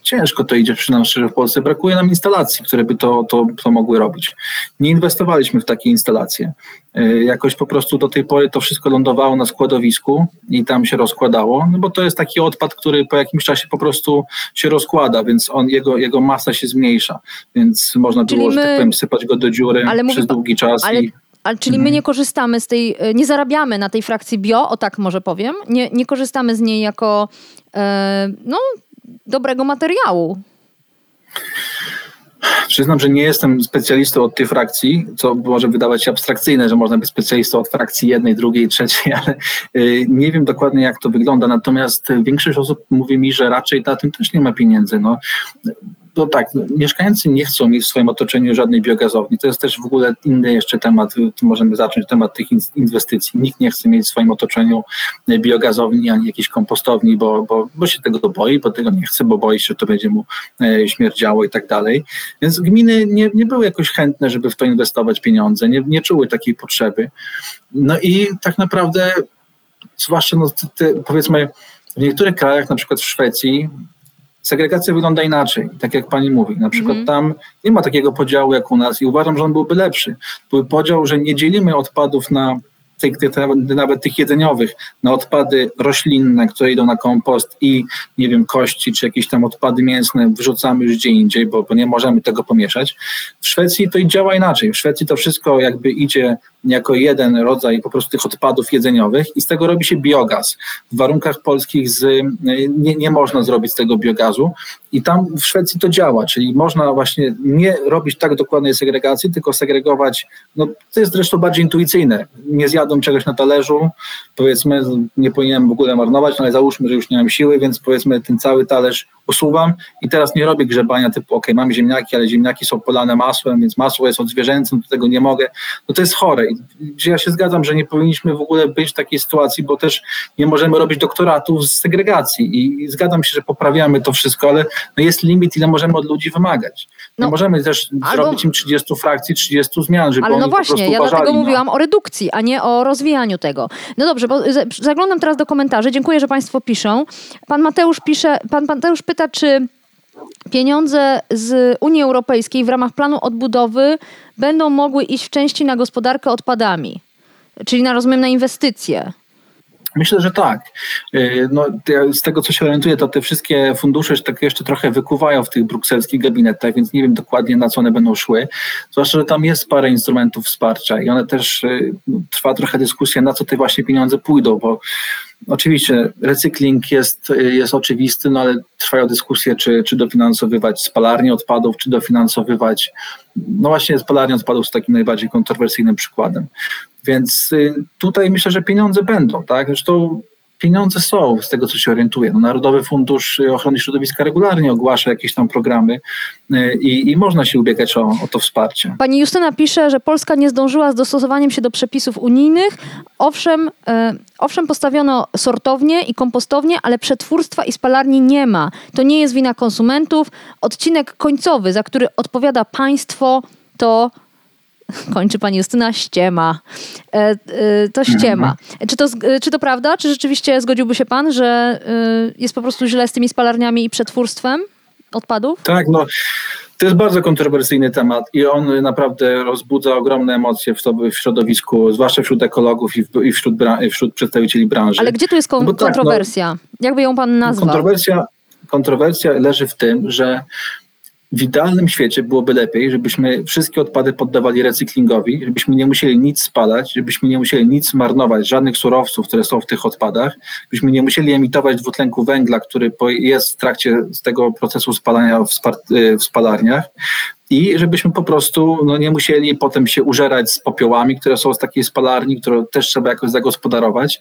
ciężko to idzie przy nas szczerze w Polsce. Brakuje nam instalacji, które by to, to, to mogły robić. Nie inwestowaliśmy w takie instalacje. Y, jakoś po prostu do tej pory to wszystko lądowało na składowisku i tam się rozkładało, no bo to jest taki odpad, który po jakimś czasie po prostu się rozkłada, więc on, jego, jego masa się zmniejsza, więc można było, my... że tak powiem, sypać go do dziury przez długi czas. Ale... I ale czyli my nie korzystamy z tej, e, nie zarabiamy na tej frakcji bio, o tak może powiem, nie, nie korzystamy z niej jako e, no, dobrego materiału. Przyznam, że nie jestem specjalistą od tej frakcji, co może wydawać się abstrakcyjne, że można być specjalistą od frakcji jednej, drugiej, trzeciej, ale e, nie wiem dokładnie jak to wygląda. Natomiast większość osób mówi mi, że raczej na tym też nie ma pieniędzy. No, no tak, no, mieszkańcy nie chcą mieć w swoim otoczeniu żadnej biogazowni. To jest też w ogóle inny jeszcze temat, możemy zacząć temat tych inwestycji. Nikt nie chce mieć w swoim otoczeniu biogazowni ani jakiejś kompostowni, bo, bo, bo się tego boi, bo tego nie chce, bo boi się, że to będzie mu e, śmierdziało i tak dalej. Więc gminy nie, nie były jakoś chętne, żeby w to inwestować pieniądze, nie, nie czuły takiej potrzeby. No i tak naprawdę, zwłaszcza no, te, te, powiedzmy, w niektórych krajach, na przykład w Szwecji, segregacja wygląda inaczej, tak jak pani mówi. Na przykład mm. tam nie ma takiego podziału jak u nas i uważam, że on byłby lepszy. Były podział, że nie dzielimy odpadów na tych, tych, nawet tych jedzeniowych, na odpady roślinne, które idą na kompost i nie wiem, kości czy jakieś tam odpady mięsne wyrzucamy już gdzie indziej, bo, bo nie możemy tego pomieszać. W Szwecji to działa inaczej. W Szwecji to wszystko jakby idzie jako jeden rodzaj po prostu tych odpadów jedzeniowych i z tego robi się biogaz. W warunkach polskich z, nie, nie można zrobić z tego biogazu i tam w Szwecji to działa, czyli można właśnie nie robić tak dokładnej segregacji, tylko segregować, no to jest zresztą bardziej intuicyjne. Nie zjadłem czegoś na talerzu, powiedzmy, nie powinienem w ogóle marnować, no ale załóżmy, że już nie mam siły, więc powiedzmy ten cały talerz usuwam i teraz nie robię grzebania typu, ok, mam ziemniaki, ale ziemniaki są polane masłem, więc masło jest odzwierzęcym, do tego nie mogę. No to jest chore. I ja się zgadzam, że nie powinniśmy w ogóle być w takiej sytuacji, bo też nie możemy robić doktoratów z segregacji i zgadzam się, że poprawiamy to wszystko, ale no jest limit, ile możemy od ludzi wymagać. Nie no, możemy też albo, zrobić im 30 frakcji, 30 zmian, żeby Ale no właśnie, ja dlatego no. mówiłam o redukcji, a nie o rozwijaniu tego. No dobrze, bo zaglądam teraz do komentarzy. Dziękuję, że Państwo piszą. Pan Mateusz pisze, pan Mateusz pyta, czy pieniądze z Unii Europejskiej w ramach planu odbudowy będą mogły iść w części na gospodarkę odpadami, czyli na rozumiem na inwestycje. Myślę, że tak. Y, no, z tego, co się orientuję, to te wszystkie fundusze tak jeszcze trochę wykuwają w tych brukselskich gabinetach, więc nie wiem dokładnie, na co one będą szły. Zwłaszcza, że tam jest parę instrumentów wsparcia i one też y, trwa trochę dyskusja, na co te właśnie pieniądze pójdą, bo Oczywiście recykling jest, jest oczywisty, no ale trwają dyskusje, czy, czy dofinansowywać spalarnie odpadów, czy dofinansowywać, no właśnie spalarnie odpadów jest takim najbardziej kontrowersyjnym przykładem. Więc y, tutaj myślę, że pieniądze będą, tak? Zresztą pieniądze są, z tego co się orientuję. No, Narodowy Fundusz Ochrony Środowiska regularnie ogłasza jakieś tam programy y, i, i można się ubiegać o, o, to wsparcie. Pani Justyna pisze, że Polska nie zdążyła z dostosowaniem się do przepisów unijnych. Owszem, e, owszem postawiono sortownie i kompostownie, ale przetwórstwa i spalarni nie ma. To nie jest wina konsumentów. Odcinek końcowy, za który odpowiada państwo, to kończy pani Justyna, ściema. E, e, to ściema. Mhm. Czy to, e, czy to prawda? Czy rzeczywiście zgodziłby się pan, że jest po prostu źle z tymi spalarniami i przetwórstwem odpadów? Tak, no. To jest bardzo kontrowersyjny temat i on naprawdę rozbudza ogromne emocje w, to, w środowisku, zwłaszcza wśród ekologów i, w, i wśród, wśród, przedstawicieli branży. Ale gdzie tu jest kon- no kontrowersja? Tak, no, Jakby ją pan nazwał? Kontrowersja, kontrowersja leży w tym, że w idealnym świecie byłoby lepiej, żebyśmy wszystkie odpady poddawali recyklingowi, żebyśmy nie musieli nic spalać, żebyśmy nie musieli nic marnować, żadnych surowców, które są w tych odpadach, żebyśmy nie musieli emitować dwutlenku węgla, który jest w trakcie tego procesu spalania w, y, w spalarniach i żebyśmy po prostu no, nie musieli potem się użerać z popiołami, które są z takiej spalarni, które też trzeba jakoś zagospodarować,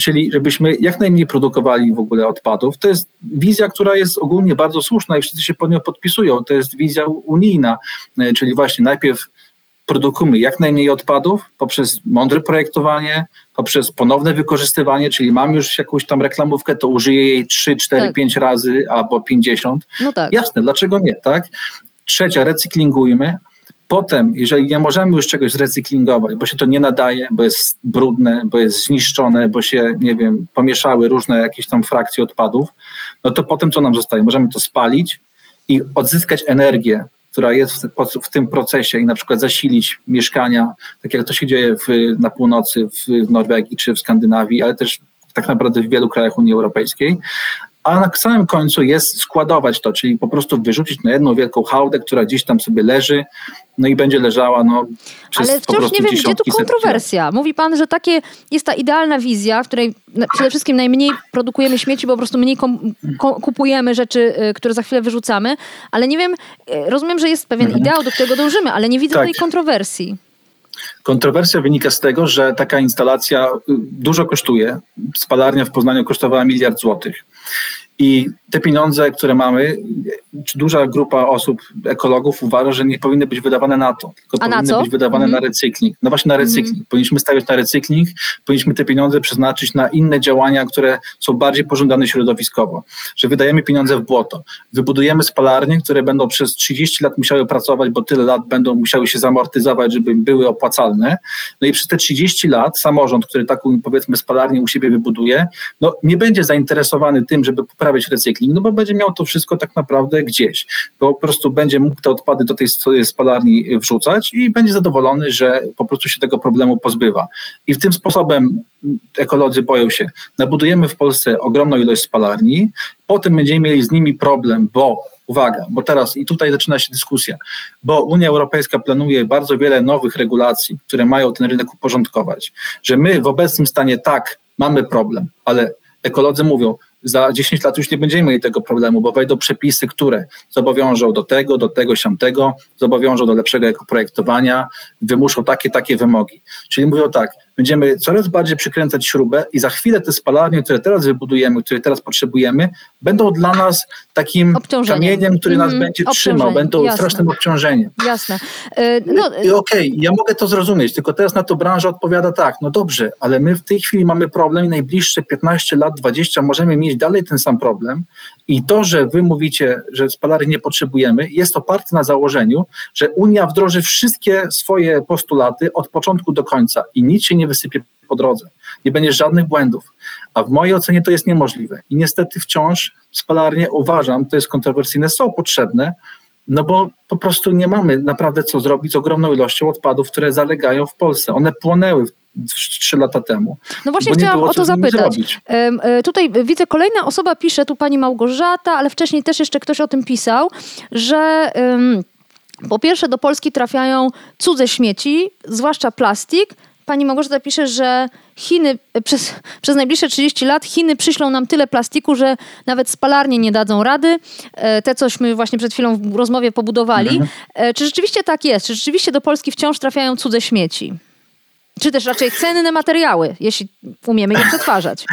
czyli żebyśmy jak najmniej produkowali w ogóle odpadów. To jest wizja, która jest ogólnie bardzo słuszna i wszyscy się pod nią podpisują. To jest wizja unijna, e, czyli właśnie najpierw produkujmy jak najmniej odpadów poprzez mądre projektowanie, poprzez ponowne wykorzystywanie, czyli mam już jakąś tam reklamówkę, to użyję jej 3, 4, tak. 5 razy albo 50. No tak. Jasne, dlaczego nie, tak? Trzecia, recyklingujmy. Potem, jeżeli nie możemy już czegoś zrecyklingować, bo się to nie nadaje, bo jest brudne, bo jest zniszczone, bo się, nie wiem, pomieszały różne jakieś tam frakcje odpadów, no to potem co nam zostaje? Możemy to spalić i odzyskać energię, która jest w, tym procesie i na przykład zasilić mieszkania, tak jak to się dzieje w, na północy, w Norwegii czy w Skandynawii, ale też tak naprawdę w wielu krajach Unii Europejskiej, a na samym końcu jest składować to, czyli po prostu wyrzucić na jedną wielką hałdę, która gdzieś tam sobie leży, no i będzie leżała no, przez Ale wciąż nie wiem, gdzie tu kontrowersja. Mówi pan, że takie jest ta idealna wizja, w której przede wszystkim najmniej produkujemy śmieci, bo po prostu mniej kupujemy rzeczy, y, które za chwilę wyrzucamy, ale nie wiem, y, rozumiem, że jest pewien mhm. ideał, do którego dążymy, ale nie widzę tak. tej kontrowersji. Kontrowersja wynika z tego, że taka instalacja y, dużo kosztuje. Spalarnia w Poznaniu kosztowała miliard złotych. I te pieniądze, które mamy, duża grupa osób, ekologów uważa, że nie powinny być wydawane na to, tylko A powinny być wydawane mm. na recykling. No właśnie na recykling. Mm. Powinniśmy stawiać na recykling, powinniśmy te pieniądze przeznaczyć na inne działania, które są bardziej pożądane środowiskowo. Że wydajemy pieniądze w błoto. Wybudujemy spalarnie, które będą przez 30 lat musiały pracować, bo tyle lat będą musiały się zamortyzować, żeby były opłacalne. No i przez te 30 lat samorząd, który taką powiedzmy spalarnię u siebie wybuduje, no nie będzie zainteresowany tym, żeby poprawiać recykling, no bo będzie miał to wszystko tak naprawdę gdzieś, bo po prostu będzie mógł te odpady do tej spalarni wrzucać i będzie zadowolony, że po prostu się tego problemu pozbywa. I w tym sposobem ekolodzy boją się, nabudujemy w Polsce ogromną ilość spalarni, potem będziemy mieli z nimi problem, bo uwaga, bo teraz i tutaj zaczyna się dyskusja, bo Unia Europejska planuje bardzo wiele nowych regulacji, które mają ten rynek uporządkować, że my w obecnym stanie tak mamy problem, ale ekolodzy mówią, za 10 lat już nie będziemy mieli tego problemu, bo wejdą przepisy, które zobowiążą do tego, do tego, siamtego, zobowiążą do lepszego projektowania, wymuszą takie, takie wymogi. Czyli mówią tak, będziemy coraz bardziej przykręcać śrubę i za chwilę te spalarnie, które teraz wybudujemy, które teraz potrzebujemy, będą dla nas takim kamieniem, który nas mm, będzie trzymał, będą Jasne. strasznym obciążeniem. Jasne. Yy, no, Okej, okay, ja mogę to zrozumieć, tylko teraz na to branża odpowiada tak, no dobrze, ale my w tej chwili mamy problem i najbliższe 15 lat, 20 możemy mieć dalej ten sam problem i to, że wy mówicie, że spalarni nie potrzebujemy, jest oparte na założeniu, że Unia wdroży wszystkie swoje postulaty od początku do końca i nic się nie wysypie po drodze. Nie będzie żadnych błędów. A w mojej ocenie to jest niemożliwe. I niestety wciąż spalarnie, uważam, to jest kontrowersyjne, są potrzebne, no bo po prostu nie mamy naprawdę co zrobić z ogromną ilością odpadów, które zalegają w Polsce. One płonęły trzy lata temu. No właśnie chciałam o to zapytać. E, tutaj widzę, kolejna osoba pisze, tu pani Małgorzata, ale wcześniej też jeszcze ktoś o tym pisał, że... Po pierwsze, do Polski trafiają cudze śmieci, zwłaszcza plastik, Pani Małgorzata pisze, że Chiny przez, przez najbliższe 30 lat Chiny przyślą nam tyle plastiku, że nawet spalarnie nie dadzą rady. E, te, cośmy właśnie przed chwilą w rozmowie pobudowali. Mhm. E, czy rzeczywiście tak jest? Czy rzeczywiście do Polski wciąż trafiają cudze śmieci? Czy też raczej cenne materiały, jeśli umiemy je przetwarzać?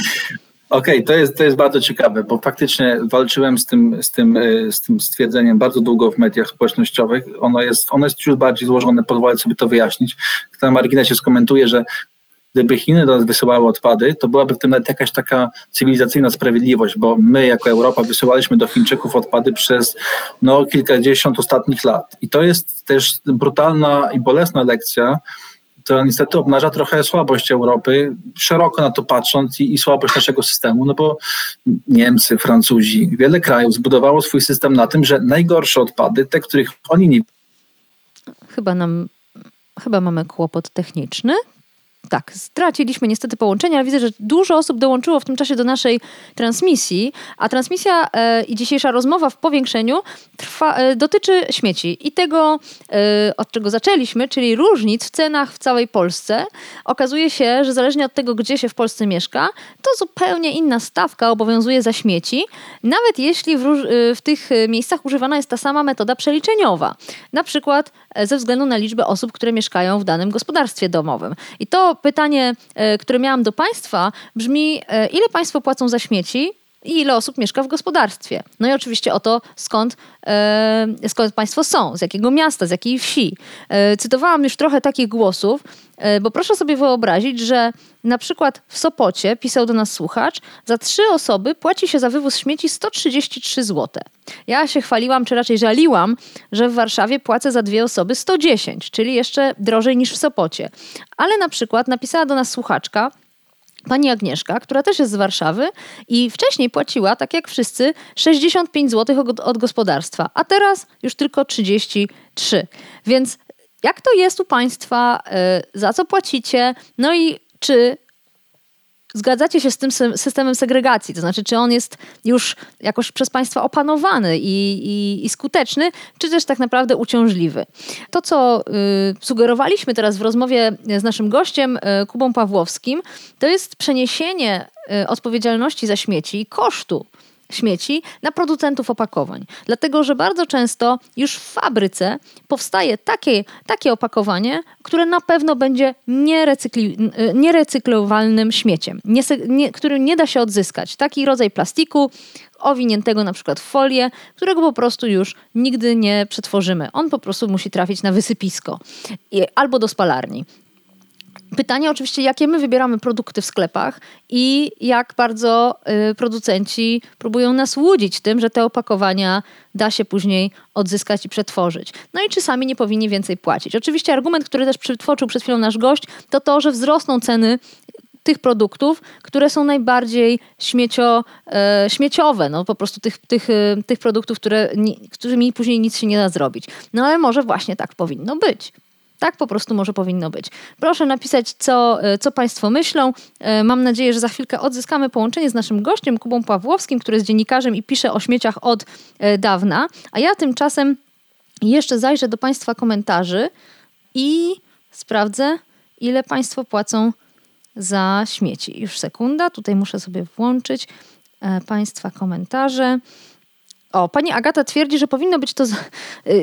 Okej, okay, to, jest, to jest bardzo ciekawe, bo faktycznie walczyłem z tym, z, tym, e, z tym stwierdzeniem bardzo długo w mediach społecznościowych. Ono jest, ono jest już bardziej złożone, pozwolę sobie to wyjaśnić. Na marginesie skomentuję, że gdyby Chiny do nas wysyłały odpady, to byłaby w tym nawet jakaś taka cywilizacyjna sprawiedliwość, bo my jako Europa wysyłaliśmy do Chińczyków odpady przez no, kilkadziesiąt ostatnich lat. I to jest też brutalna i bolesna lekcja, to niestety obnaża trochę słabość Europy, szeroko na to patrząc i, i, słabość naszego systemu, no bo Niemcy, Francuzi, wiele krajów zbudowało swój system na tym, że najgorsze odpady, te, których oni nie... Chyba nam, chyba mamy kłopot techniczny tak, straciliśmy niestety połączenie, ale widzę, że dużo osób dołączyło w tym czasie do naszej transmisji, a transmisja e, i dzisiejsza rozmowa w powiększeniu trwa, e, dotyczy śmieci i tego, e, od czego zaczęliśmy, czyli różnic w cenach w całej Polsce. Okazuje się, że zależnie od tego, gdzie się w Polsce mieszka, to zupełnie inna stawka obowiązuje za śmieci, nawet jeśli w, e, w tych miejscach używana jest ta sama metoda przeliczeniowa. Na przykład e, ze względu na liczbę osób, które mieszkają w danym gospodarstwie domowym. I to pytanie, e, które miałam do Państwa, brzmi: e, ile Państwo płacą za śmieci? I ile osób mieszka w gospodarstwie. No i oczywiście o to, skąd, e, skąd Państwo są, z jakiego miasta, z jakiej wsi. E, cytowałam już trochę takich głosów, e, bo proszę sobie wyobrazić, że na przykład w Sopocie, pisał do nas słuchacz, za trzy osoby płaci się za wywóz śmieci 133 zł. Ja się chwaliłam, czy raczej żaliłam, że w Warszawie płacę za dwie osoby 110, czyli jeszcze drożej niż w Sopocie. Ale na przykład napisała do nas słuchaczka, pani Agnieszka, która też jest z Warszawy i wcześniej płaciła, tak jak wszyscy, 65 zł od gospodarstwa, a teraz już tylko 33. Więc jak to jest u Państwa, y, za co płacicie, no i czy zgadzacie się z tym systemem segregacji? To znaczy, czy on jest już jakoś przez Państwa opanowany i, i, i skuteczny, czy też tak naprawdę uciążliwy? To, co y, sugerowaliśmy teraz w rozmowie z naszym gościem, y, Kubą Pawłowskim, to jest przeniesienie y, odpowiedzialności za śmieci i kosztu śmieci na producentów opakowań. Dlatego, że bardzo często już w fabryce powstaje takie, takie opakowanie, które na pewno będzie nierecykli, nierecyklowalnym śmieciem, nie, nie, który nie da się odzyskać. Taki rodzaj plastiku, owiniętego na przykład w folię, którego po prostu już nigdy nie przetworzymy. On po prostu musi trafić na wysypisko albo do spalarni. Pytanie oczywiście, jakie my wybieramy produkty w sklepach i jak bardzo y, producenci próbują nas łudzić tym, że te opakowania da się później odzyskać i przetworzyć. No i czy sami nie powinni więcej płacić. Oczywiście argument, który też przytworzył przed chwilą nasz gość, to to, że wzrosną ceny tych produktów, które są najbardziej śmiecio, e, śmieciowe, no po prostu tych, tych, e, tych produktów, które, którymi później nic się nie da zrobić. No ale może właśnie tak powinno być. Tak po prostu może powinno być. Proszę napisać, co, e, co Państwo myślą. E, mam nadzieję, że za chwilkę odzyskamy połączenie z naszym gościem, Kubą Pawłowskim, który jest dziennikarzem i pisze o śmieciach od e, dawna. A ja tymczasem jeszcze zajrzę do Państwa komentarzy i sprawdzę, ile Państwo płacą za śmieci. Już sekunda, tutaj muszę sobie włączyć Państwa komentarze. O, pani Agata twierdzi, że powinno być to y,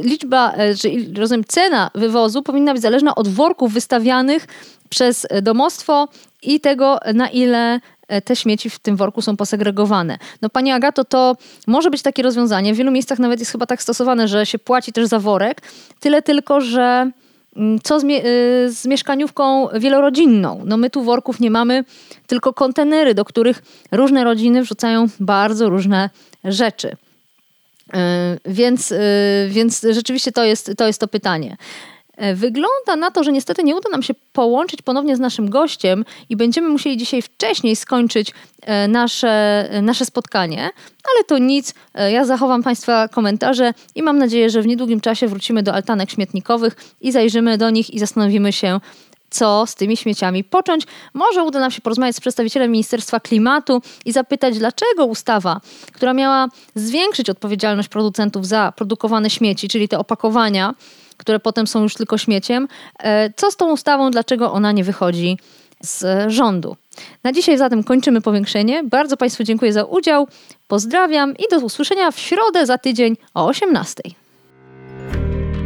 liczba, e, że rozumiem, cena wywozu powinna być zależna od worków wystawianych przez e, domostwo i tego, na ile e, te śmieci w tym worku są posegregowane. No Pani Agato, to może być takie rozwiązanie. W wielu miejscach nawet jest chyba tak stosowane, że się płaci też za worek. Tyle tylko, że mm, co z, mie y, z mieszkaniówką wielorodzinną? No my tu worków nie mamy, tylko kontenery, do których różne rodziny wrzucają bardzo różne rzeczy. E, więc, e, więc rzeczywiście to jest, to jest to pytanie. E, wygląda na to, że niestety nie uda nam się połączyć ponownie z naszym gościem i będziemy musieli dzisiaj wcześniej skończyć nasze, nasze spotkanie, ale to nic. Ja zachowam Państwa komentarze i mam nadzieję, że w niedługim czasie wrócimy do altanek śmietnikowych i zajrzymy do nich i zastanowimy się, co z tymi śmieciami począć. Może uda nam się porozmawiać z przedstawicielem Ministerstwa Klimatu i zapytać, dlaczego ustawa, która miała zwiększyć odpowiedzialność producentów za produkowane śmieci, czyli te opakowania, które potem są już tylko śmieciem, e, co z tą ustawą, dlaczego ona nie wychodzi z rządu. Na dzisiaj zatem kończymy powiększenie. Bardzo Państwu dziękuję za udział. Pozdrawiam i do usłyszenia w środę za tydzień o 18.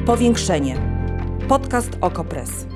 Powiększenie. Podcast Okopres.